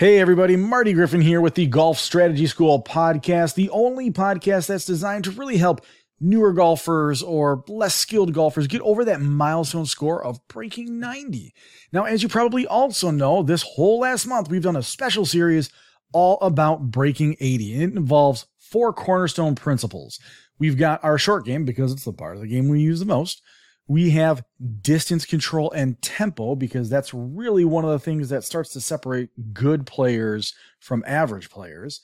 Hey everybody, Marty Griffin here with the Golf Strategy School podcast, the only podcast that's designed to really help newer golfers or less skilled golfers get over that milestone score of breaking 90. Now, as you probably also know, this whole last month we've done a special series all about breaking 80. It involves four cornerstone principles. We've got our short game because it's the part of the game we use the most. We have distance control and tempo because that's really one of the things that starts to separate good players from average players.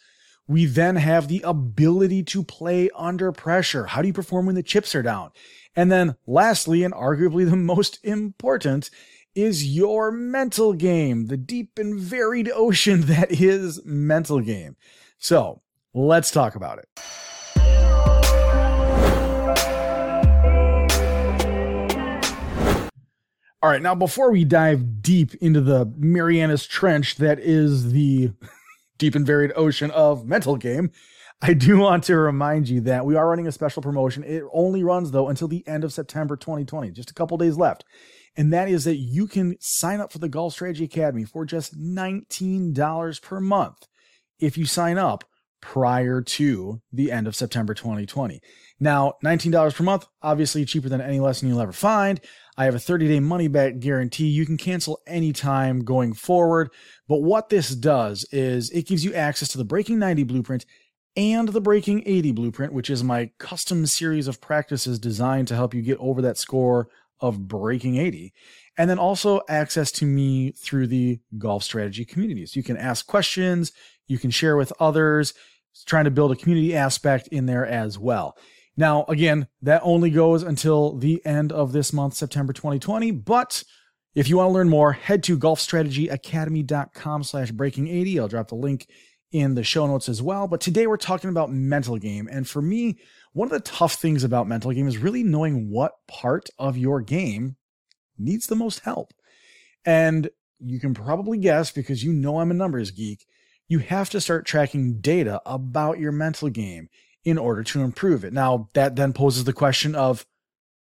We then have the ability to play under pressure. How do you perform when the chips are down? And then lastly, and arguably the most important, is your mental game, the deep and varied ocean that is mental game. So let's talk about it. All right, now before we dive deep into the Marianas Trench that is the deep and varied ocean of mental game, I do want to remind you that we are running a special promotion. It only runs though until the end of September 2020, just a couple days left. And that is that you can sign up for the Golf Strategy Academy for just $19 per month if you sign up prior to the end of September 2020. Now, $19 per month, obviously cheaper than any lesson you'll ever find. I have a 30 day money back guarantee. You can cancel anytime going forward. But what this does is it gives you access to the Breaking 90 blueprint and the Breaking 80 blueprint, which is my custom series of practices designed to help you get over that score of breaking 80. And then also access to me through the golf strategy communities. You can ask questions, you can share with others, trying to build a community aspect in there as well. Now, again, that only goes until the end of this month, September 2020. But if you want to learn more, head to golfstrategyacademy.com slash breaking 80. I'll drop the link in the show notes as well. But today we're talking about mental game. And for me, one of the tough things about mental game is really knowing what part of your game needs the most help. And you can probably guess because you know I'm a numbers geek, you have to start tracking data about your mental game in order to improve it. Now, that then poses the question of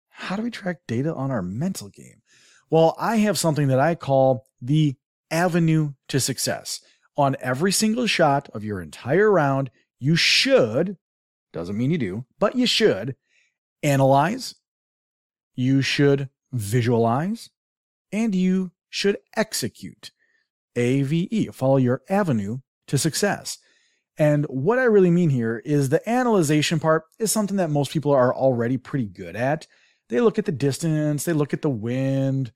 how do we track data on our mental game? Well, I have something that I call the avenue to success. On every single shot of your entire round, you should, doesn't mean you do, but you should analyze, you should visualize, and you should execute. AVE, follow your avenue to success. And what I really mean here is the analyzation part is something that most people are already pretty good at. They look at the distance, they look at the wind.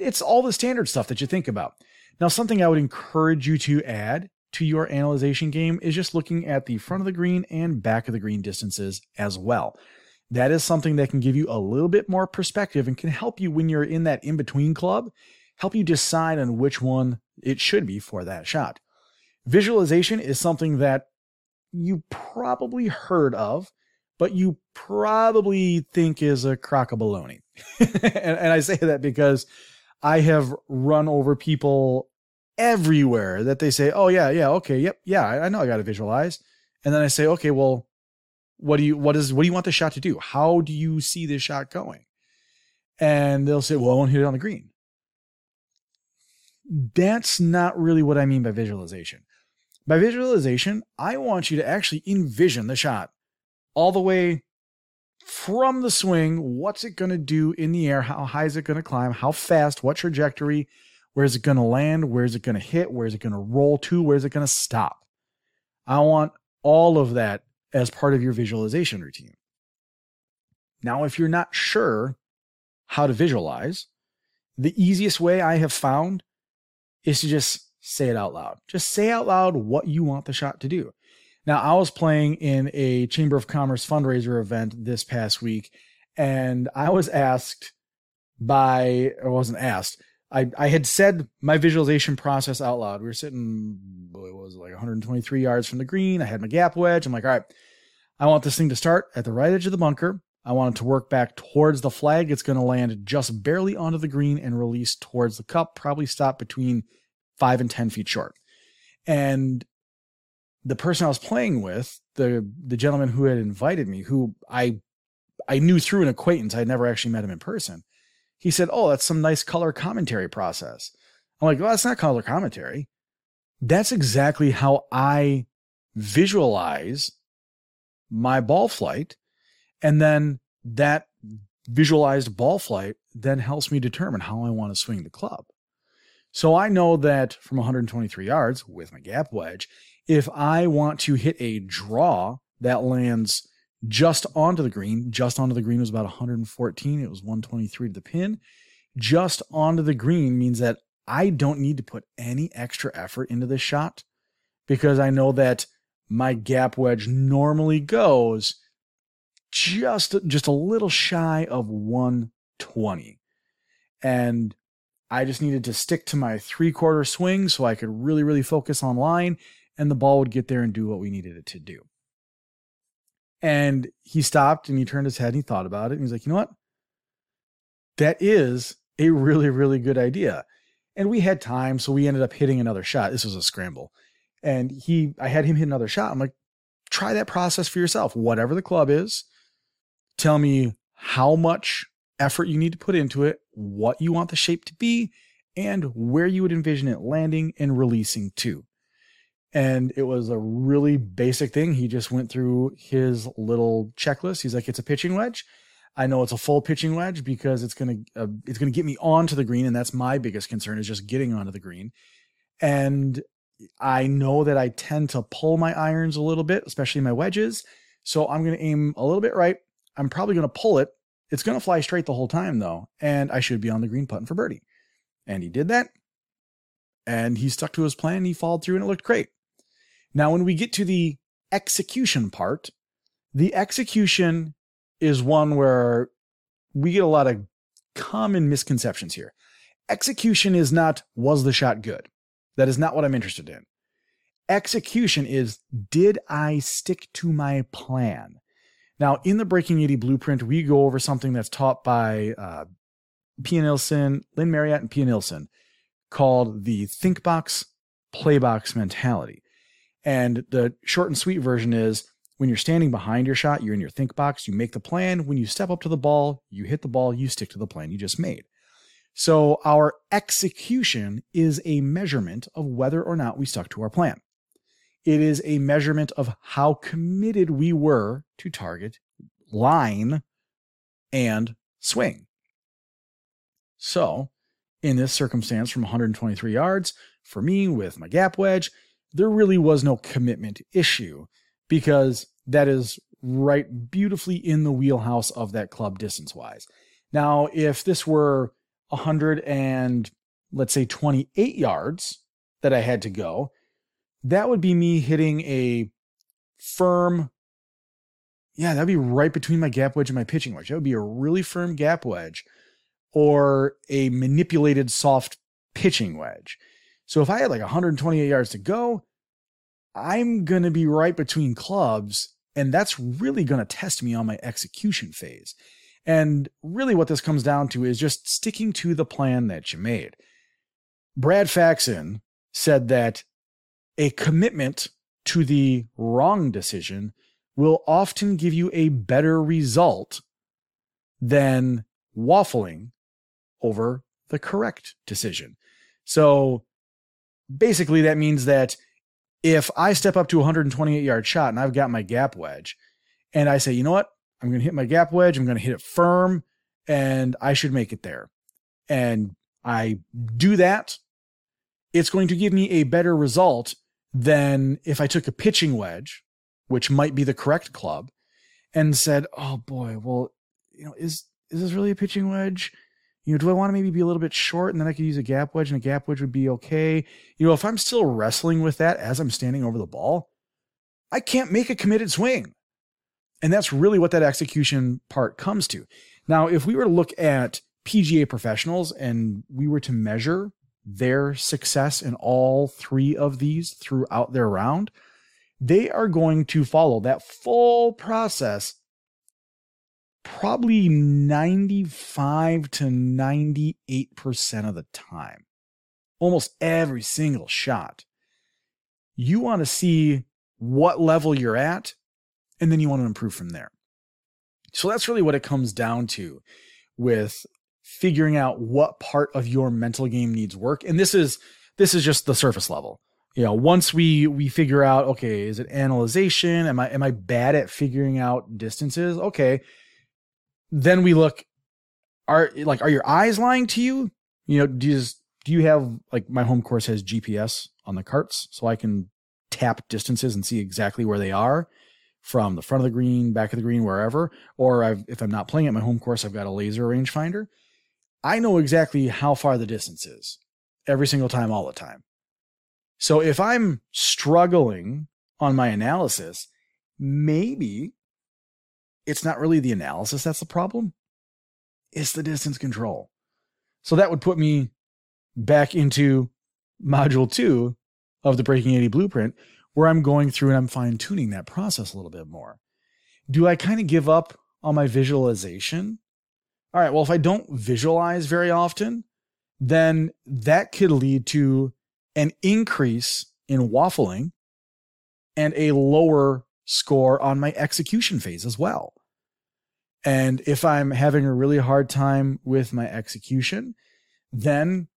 It's all the standard stuff that you think about. Now, something I would encourage you to add to your analyzation game is just looking at the front of the green and back of the green distances as well. That is something that can give you a little bit more perspective and can help you when you're in that in between club, help you decide on which one it should be for that shot. Visualization is something that you probably heard of, but you probably think is a crock of baloney. and, and I say that because I have run over people everywhere that they say, "Oh yeah, yeah, okay, yep, yeah, I, I know I got to visualize," and then I say, "Okay, well, what do you what is what do you want the shot to do? How do you see this shot going?" And they'll say, "Well, I want to hit it on the green." That's not really what I mean by visualization. By visualization, I want you to actually envision the shot all the way from the swing. What's it going to do in the air? How high is it going to climb? How fast? What trajectory? Where is it going to land? Where is it going to hit? Where is it going to roll to? Where is it going to stop? I want all of that as part of your visualization routine. Now, if you're not sure how to visualize, the easiest way I have found is to just say it out loud. Just say out loud what you want the shot to do. Now, I was playing in a Chamber of Commerce fundraiser event this past week, and I was asked by, I wasn't asked, I, I had said my visualization process out loud. We were sitting, it was like 123 yards from the green. I had my gap wedge. I'm like, all right, I want this thing to start at the right edge of the bunker. I want it to work back towards the flag. It's going to land just barely onto the green and release towards the cup, probably stop between five and 10 feet short. And the person I was playing with, the, the gentleman who had invited me, who I, I knew through an acquaintance, I had never actually met him in person. He said, Oh, that's some nice color commentary process. I'm like, well, that's not color commentary. That's exactly how I visualize my ball flight. And then that visualized ball flight then helps me determine how I want to swing the club. So I know that from 123 yards with my gap wedge, if I want to hit a draw that lands just onto the green, just onto the green was about 114. It was 123 to the pin. Just onto the green means that I don't need to put any extra effort into this shot because I know that my gap wedge normally goes just just a little shy of 120 and i just needed to stick to my three quarter swing so i could really really focus on line and the ball would get there and do what we needed it to do. And he stopped and he turned his head and he thought about it and he's like you know what? That is a really really good idea. And we had time so we ended up hitting another shot. This was a scramble. And he i had him hit another shot. I'm like try that process for yourself whatever the club is. Tell me how much effort you need to put into it what you want the shape to be and where you would envision it landing and releasing to and it was a really basic thing he just went through his little checklist he's like it's a pitching wedge I know it's a full pitching wedge because it's to uh, it's to get me onto the green and that's my biggest concern is just getting onto the green. And I know that I tend to pull my irons a little bit, especially my wedges. So I'm to aim a little bit right. I'm probably to pull it. It's going to fly straight the whole time, though. And I should be on the green putting for birdie. And he did that. And he stuck to his plan. He followed through and it looked great. Now, when we get to the execution part, the execution is one where we get a lot of common misconceptions here. Execution is not, was the shot good? That is not what I'm interested in. Execution is did I stick to my plan? Now, in the Breaking 80 blueprint, we go over something that's taught by uh, Pia Nilsson, Lynn Marriott, and Pia Nilsson called the think box, play box mentality. And the short and sweet version is when you're standing behind your shot, you're in your think box, you make the plan. When you step up to the ball, you hit the ball, you stick to the plan you just made. So our execution is a measurement of whether or not we stuck to our plan. It is a measurement of how committed we were to target, line, and swing. So, in this circumstance from 123 yards, for me with my gap wedge, there really was no commitment issue because that is right beautifully in the wheelhouse of that club distance wise. Now, if this were 100 and let's say 28 yards that I had to go, that would be me hitting a firm. Yeah, that'd be right between my gap wedge and my pitching wedge. That would be a really firm gap wedge or a manipulated soft pitching wedge. So if I had like 128 yards to go, I'm going to be right between clubs. And that's really going to test me on my execution phase. And really, what this comes down to is just sticking to the plan that you made. Brad Faxon said that a commitment to the wrong decision will often give you a better result than waffling over the correct decision. So basically, that means that if I step up to a 128 yard shot and I've got my gap wedge, and I say, you know what, I'm going to hit my gap wedge. I'm going to hit it firm and I should make it there. And I do that. It's going to give me a better result than if I took a pitching wedge which might be the correct club, and said, "Oh boy, well, you know, is is this really a pitching wedge? You know, do I want to maybe be a little bit short and then I could use a gap wedge and a gap wedge would be okay? You know, if I'm still wrestling with that as I'm standing over the ball, I can't make a committed swing. And that's really what that execution part comes to. Now, if we were to look at PGA professionals and we were to measure their success in all three of these throughout their round, they are going to follow that full process probably 95 to 98% of the time. Almost every single shot. You want to see what level you're at, and then you want to improve from there. So that's really what it comes down to with figuring out what part of your mental game needs work. And this is this is just the surface level. You know, once we we figure out, okay, is it analyzation? Am I am I bad at figuring out distances? Okay. Then we look are like are your eyes lying to you? You know, do you, just, do you have like my home course has GPS on the carts so I can tap distances and see exactly where they are from the front of the green, back of the green, wherever. Or I've, if I'm not playing at my home course, I've got a laser rangefinder. I know exactly how far the distance is every single time, all the time. So if I'm struggling on my analysis, maybe it's not really the analysis that's the problem. It's the distance control. So that would put me back into module two of the Breaking 80 blueprint, where I'm going through and I'm fine tuning that process a little bit more. Do I kind of give up on my visualization? All right, well, if I don't visualize very often, then that could lead to an increase in waffling and a lower score on my execution phase as well. And if I'm having a really hard time with my execution, then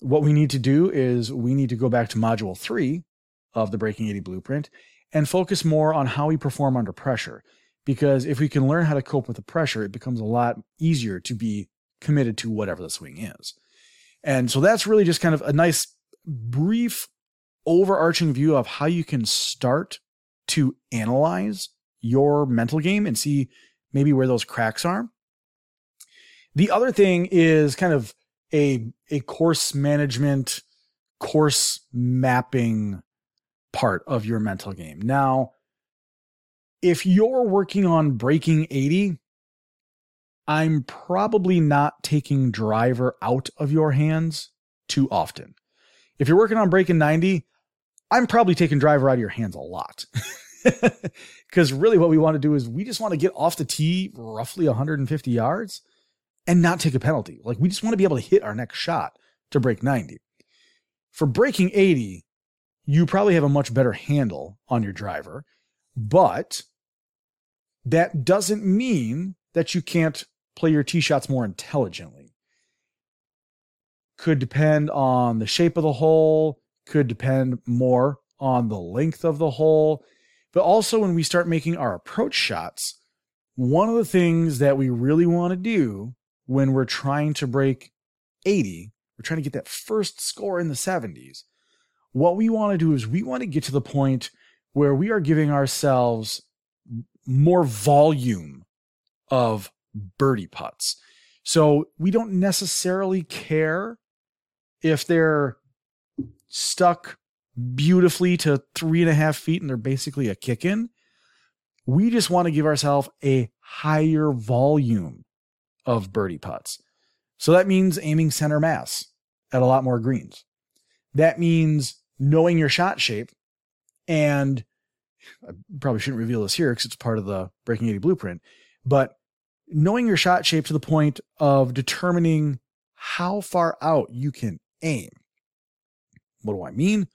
what we need to do is we need to go back to module three of the Breaking 80 blueprint and focus more on how we perform under pressure. Because if we can learn how to cope with the pressure, it becomes a lot easier to be committed to whatever the swing is. And so that's really just kind of a nice, brief, overarching view of how you can start to analyze your mental game and see maybe where those cracks are. The other thing is kind of a a course management course mapping part of your mental game. Now, if you're working on breaking 80, I'm probably not taking driver out of your hands too often. If you're working on breaking 90, I'm probably taking driver out of your hands a lot. Because really, what we want to do is we just want to get off the tee roughly 150 yards and not take a penalty. Like we just want to be able to hit our next shot to break 90. For breaking 80, you probably have a much better handle on your driver, but that doesn't mean that you can't play your tee shots more intelligently. Could depend on the shape of the hole, could depend more on the length of the hole. But also, when we start making our approach shots, one of the things that we really want to do when we're trying to break 80, we're trying to get that first score in the 70s. What we want to do is we want to get to the point where we are giving ourselves more volume of birdie putts. So we don't necessarily care if they're stuck beautifully to three and a half feet and they're basically a kick in. We just want to give ourselves a higher volume of birdie putts. So that means aiming center mass at a lot more greens. That means knowing your shot shape. And I probably shouldn't reveal this here because it's part of the Breaking 80 blueprint, but knowing your shot shape to the point of determining how far out you can aim. What do I mean?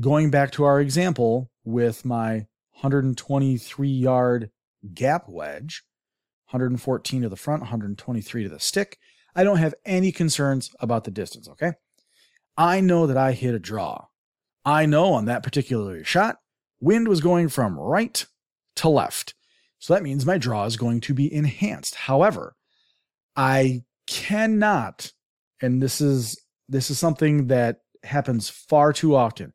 Going back to our example with my 123 yard gap wedge, 114 to the front, 123 to the stick. I don't have any concerns about the distance, okay? I know that I hit a draw. I know on that particular shot, wind was going from right to left. So that means my draw is going to be enhanced. However, I cannot, and this is this is something that happens far too often.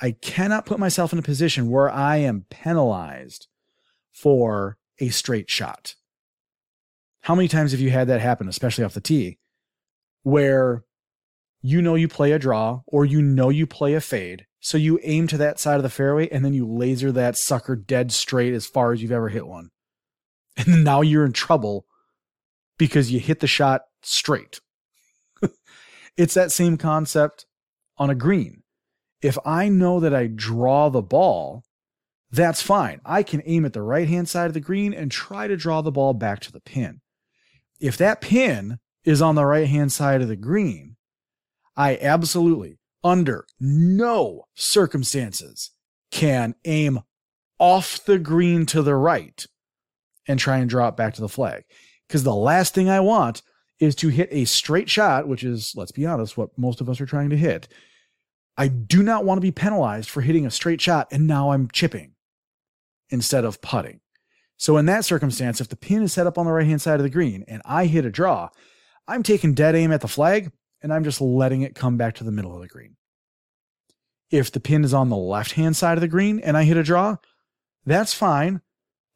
I cannot put myself in a position where I am penalized for a straight shot. How many times have you had that happen, especially off the tee, where you know you play a draw or you know you play a fade, so you aim to that side of the fairway and then you laser that sucker dead straight as far as you've ever hit one. And now you're in trouble because you hit the shot straight. it's that same concept on a green. If I know that I draw the ball, that's fine. I can aim at the right hand side of the green and try to draw the ball back to the pin. If that pin is on the right hand side of the green, I absolutely, under no circumstances, can aim off the green to the right and try and draw it back to the flag. Because the last thing I want is to hit a straight shot, which is, let's be honest, what most of us are trying to hit. I do not want to be penalized for hitting a straight shot and now I'm chipping instead of putting. So in that circumstance, if the pin is set up on the right hand side of the green and I hit a draw, I'm taking dead aim at the flag and I'm just letting it come back to the middle of the green. If the pin is on the left hand side of the green and I hit a draw, that's fine.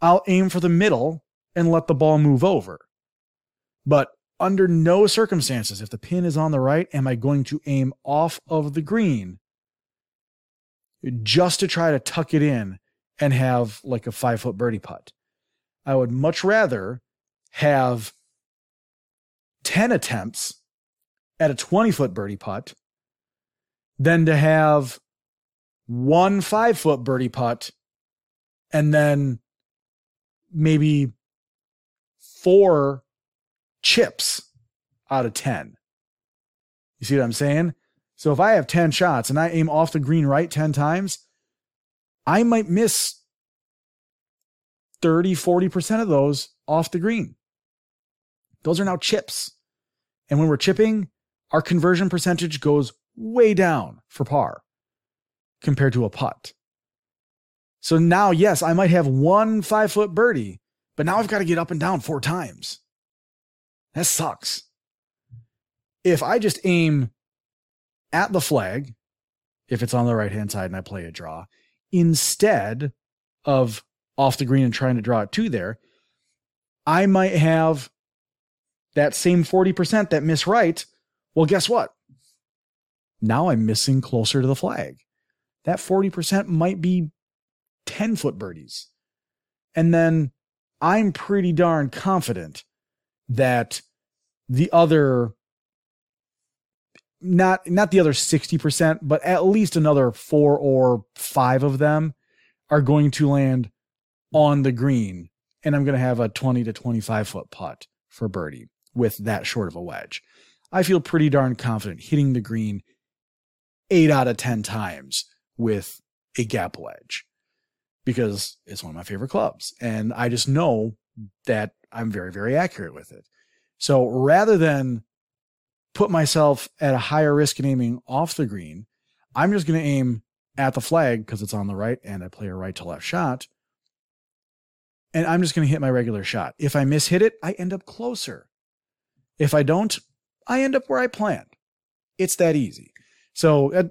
I'll aim for the middle and let the ball move over. But under no circumstances, if the pin is on the right, am I going to aim off of the green just to try to tuck it in and have like a five foot birdie putt? I would much rather have 10 attempts at a 20 foot birdie putt than to have one five foot birdie putt and then maybe four chips out of 10. You see what I'm saying? So if I have 10 shots and I aim off the green right 10 times, I might miss 30, 40% of those off the green. Those are now chips. And when we're chipping, our conversion percentage goes way down for par compared to a putt. So now, yes, I might have one five foot birdie, but now I've got to get up and down four times. That sucks. If I just aim at the flag, if it's on the right hand side and I play a draw, instead of off the green and trying to draw it to there, I might have that same 40% that miss right. Well, guess what? Now I'm missing closer to the flag. That 40% might be 10 foot birdies. And then I'm pretty darn confident that the other not not the other 60%, but at least another 4 or 5 of them are going to land on the green and I'm going to have a 20 to 25 foot putt for birdie with that short of a wedge. I feel pretty darn confident hitting the green 8 out of 10 times with a gap wedge because it's one of my favorite clubs and I just know that I'm very very accurate with it. So rather than put myself at a higher risk in aiming off the green, I'm just going to aim at the flag because it's on the right and I play a right to left shot. And I'm just going to hit my regular shot. If I miss hit it, I end up closer. If I don't, I end up where I planned. It's that easy. So, uh,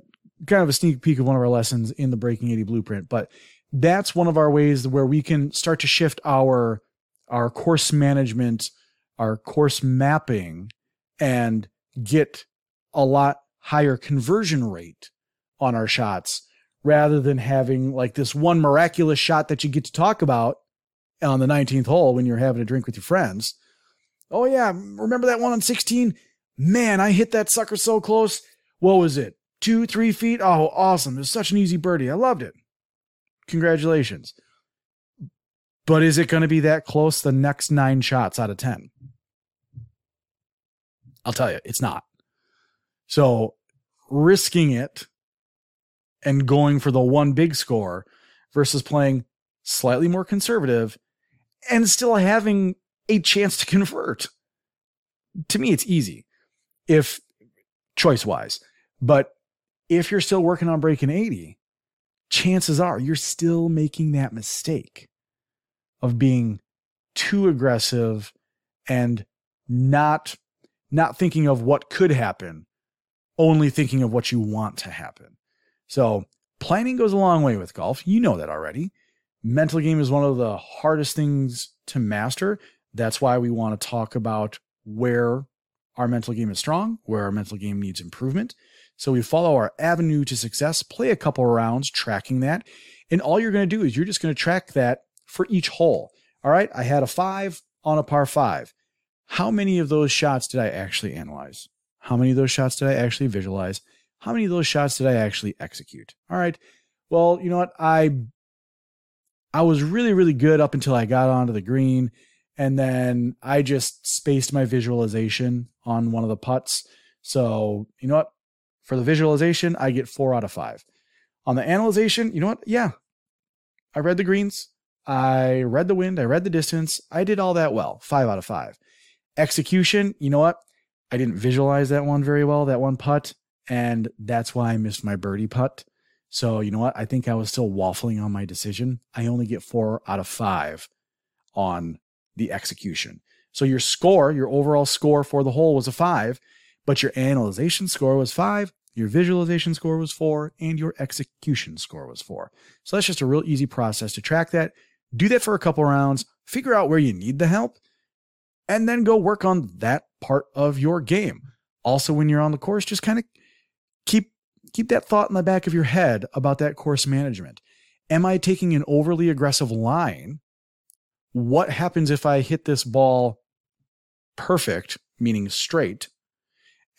kind of a sneak peek of one of our lessons in the Breaking 80 blueprint, but that's one of our ways where we can start to shift our our course management our course mapping and get a lot higher conversion rate on our shots rather than having like this one miraculous shot that you get to talk about on the 19th hole when you're having a drink with your friends. Oh yeah, remember that one on 16? Man, I hit that sucker so close. What was it? Two, three feet? Oh, awesome. It was such an easy birdie. I loved it. Congratulations. But is it going to be that close the next nine shots out of 10? I'll tell you, it's not. So risking it and going for the one big score versus playing slightly more conservative and still having a chance to convert. To me, it's easy if choice wise. But if you're still working on breaking 80, chances are you're still making that mistake of being too aggressive and not not thinking of what could happen only thinking of what you want to happen so planning goes a long way with golf. You know that already. Mental game is one of the hardest things to master. That's why we want to talk about where our mental game is strong, where our mental game needs improvement. So we follow our avenue to success, play a couple rounds tracking that. And all you're going to do is you're just going to track that for each hole. All right, I had a five on a par five. How many of those shots did I actually analyze? How many of those shots did I actually visualize? How many of those shots did I actually execute? All right. Well, you know what? I I was really really good up until I got onto the green and then I just spaced my visualization on one of the putts. So, you know what? For the visualization, I get 4 out of 5. On the analyzation, you know what? Yeah. I read the greens. I read the wind. I read the distance. I did all that well. 5 out of 5. Execution, you know what? I didn't visualize that one very well, that one putt and that's why I missed my birdie putt. So, you know what? I think I was still waffling on my decision. I only get four out of five on the execution. So, your score, your overall score for the hole was a five, but your analyzation score was five, your visualization score was four, and your execution score was four. So, that's just a real easy process to track that. Do that for a couple rounds, figure out where you need the help, and then go work on that part of your game. Also, when you're on the course, just kind of keep keep that thought in the back of your head about that course management. Am I taking an overly aggressive line? What happens if I hit this ball perfect, meaning straight?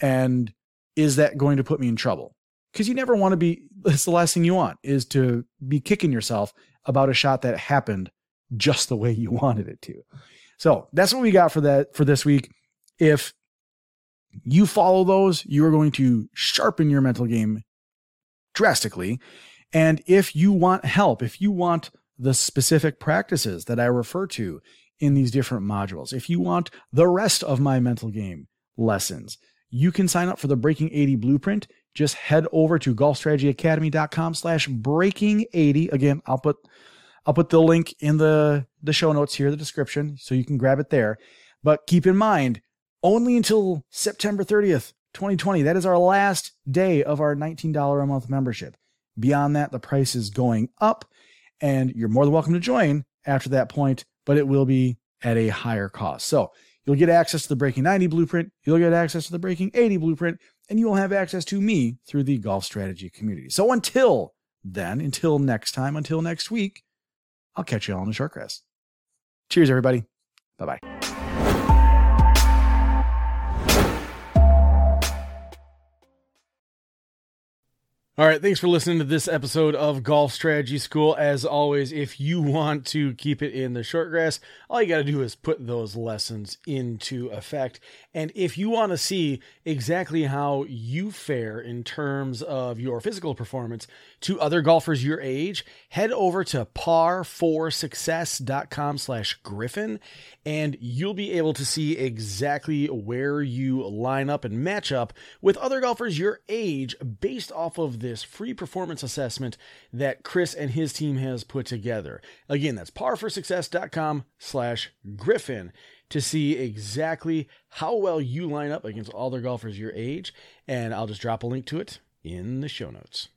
And is that going to put me in trouble? Because you never want to be, that's the last thing you want is to be kicking yourself about a shot that happened just the way you wanted it to. So that's what we got for that for this week. If you follow those, you are going to sharpen your mental game drastically. And if you want help, if you want the specific practices that I refer to in these different modules, if you want the rest of my mental game lessons, you can sign up for the Breaking 80 Blueprint. Just head over to golfstrategyacademy.com slash breaking 80. Again, I'll put I'll put the link in the, the show notes here, the description, so you can grab it there. But keep in mind, only until September 30th, 2020. That is our last day of our $19 a month membership. Beyond that, the price is going up, and you're more than welcome to join after that point, but it will be at a higher cost. So you'll get access to the Breaking 90 blueprint, you'll get access to the Breaking 80 blueprint, and you will have access to me through the golf strategy community. So until then, until next time, until next week, I'll catch you all on the short grass. Cheers, everybody. Bye bye. All right, thanks for listening to this episode of Golf Strategy School. As always, if you want to keep it in the short grass, all you got to do is put those lessons into effect. And if you want to see exactly how you fare in terms of your physical performance to other golfers your age, head over to par4success.com slash griffin and you'll be able to see exactly where you line up and match up with other golfers your age based off of this free performance assessment that Chris and his team has put together. Again, that's par4success.com slash griffin to see exactly how well you line up against other golfers your age. And I'll just drop a link to it in the show notes.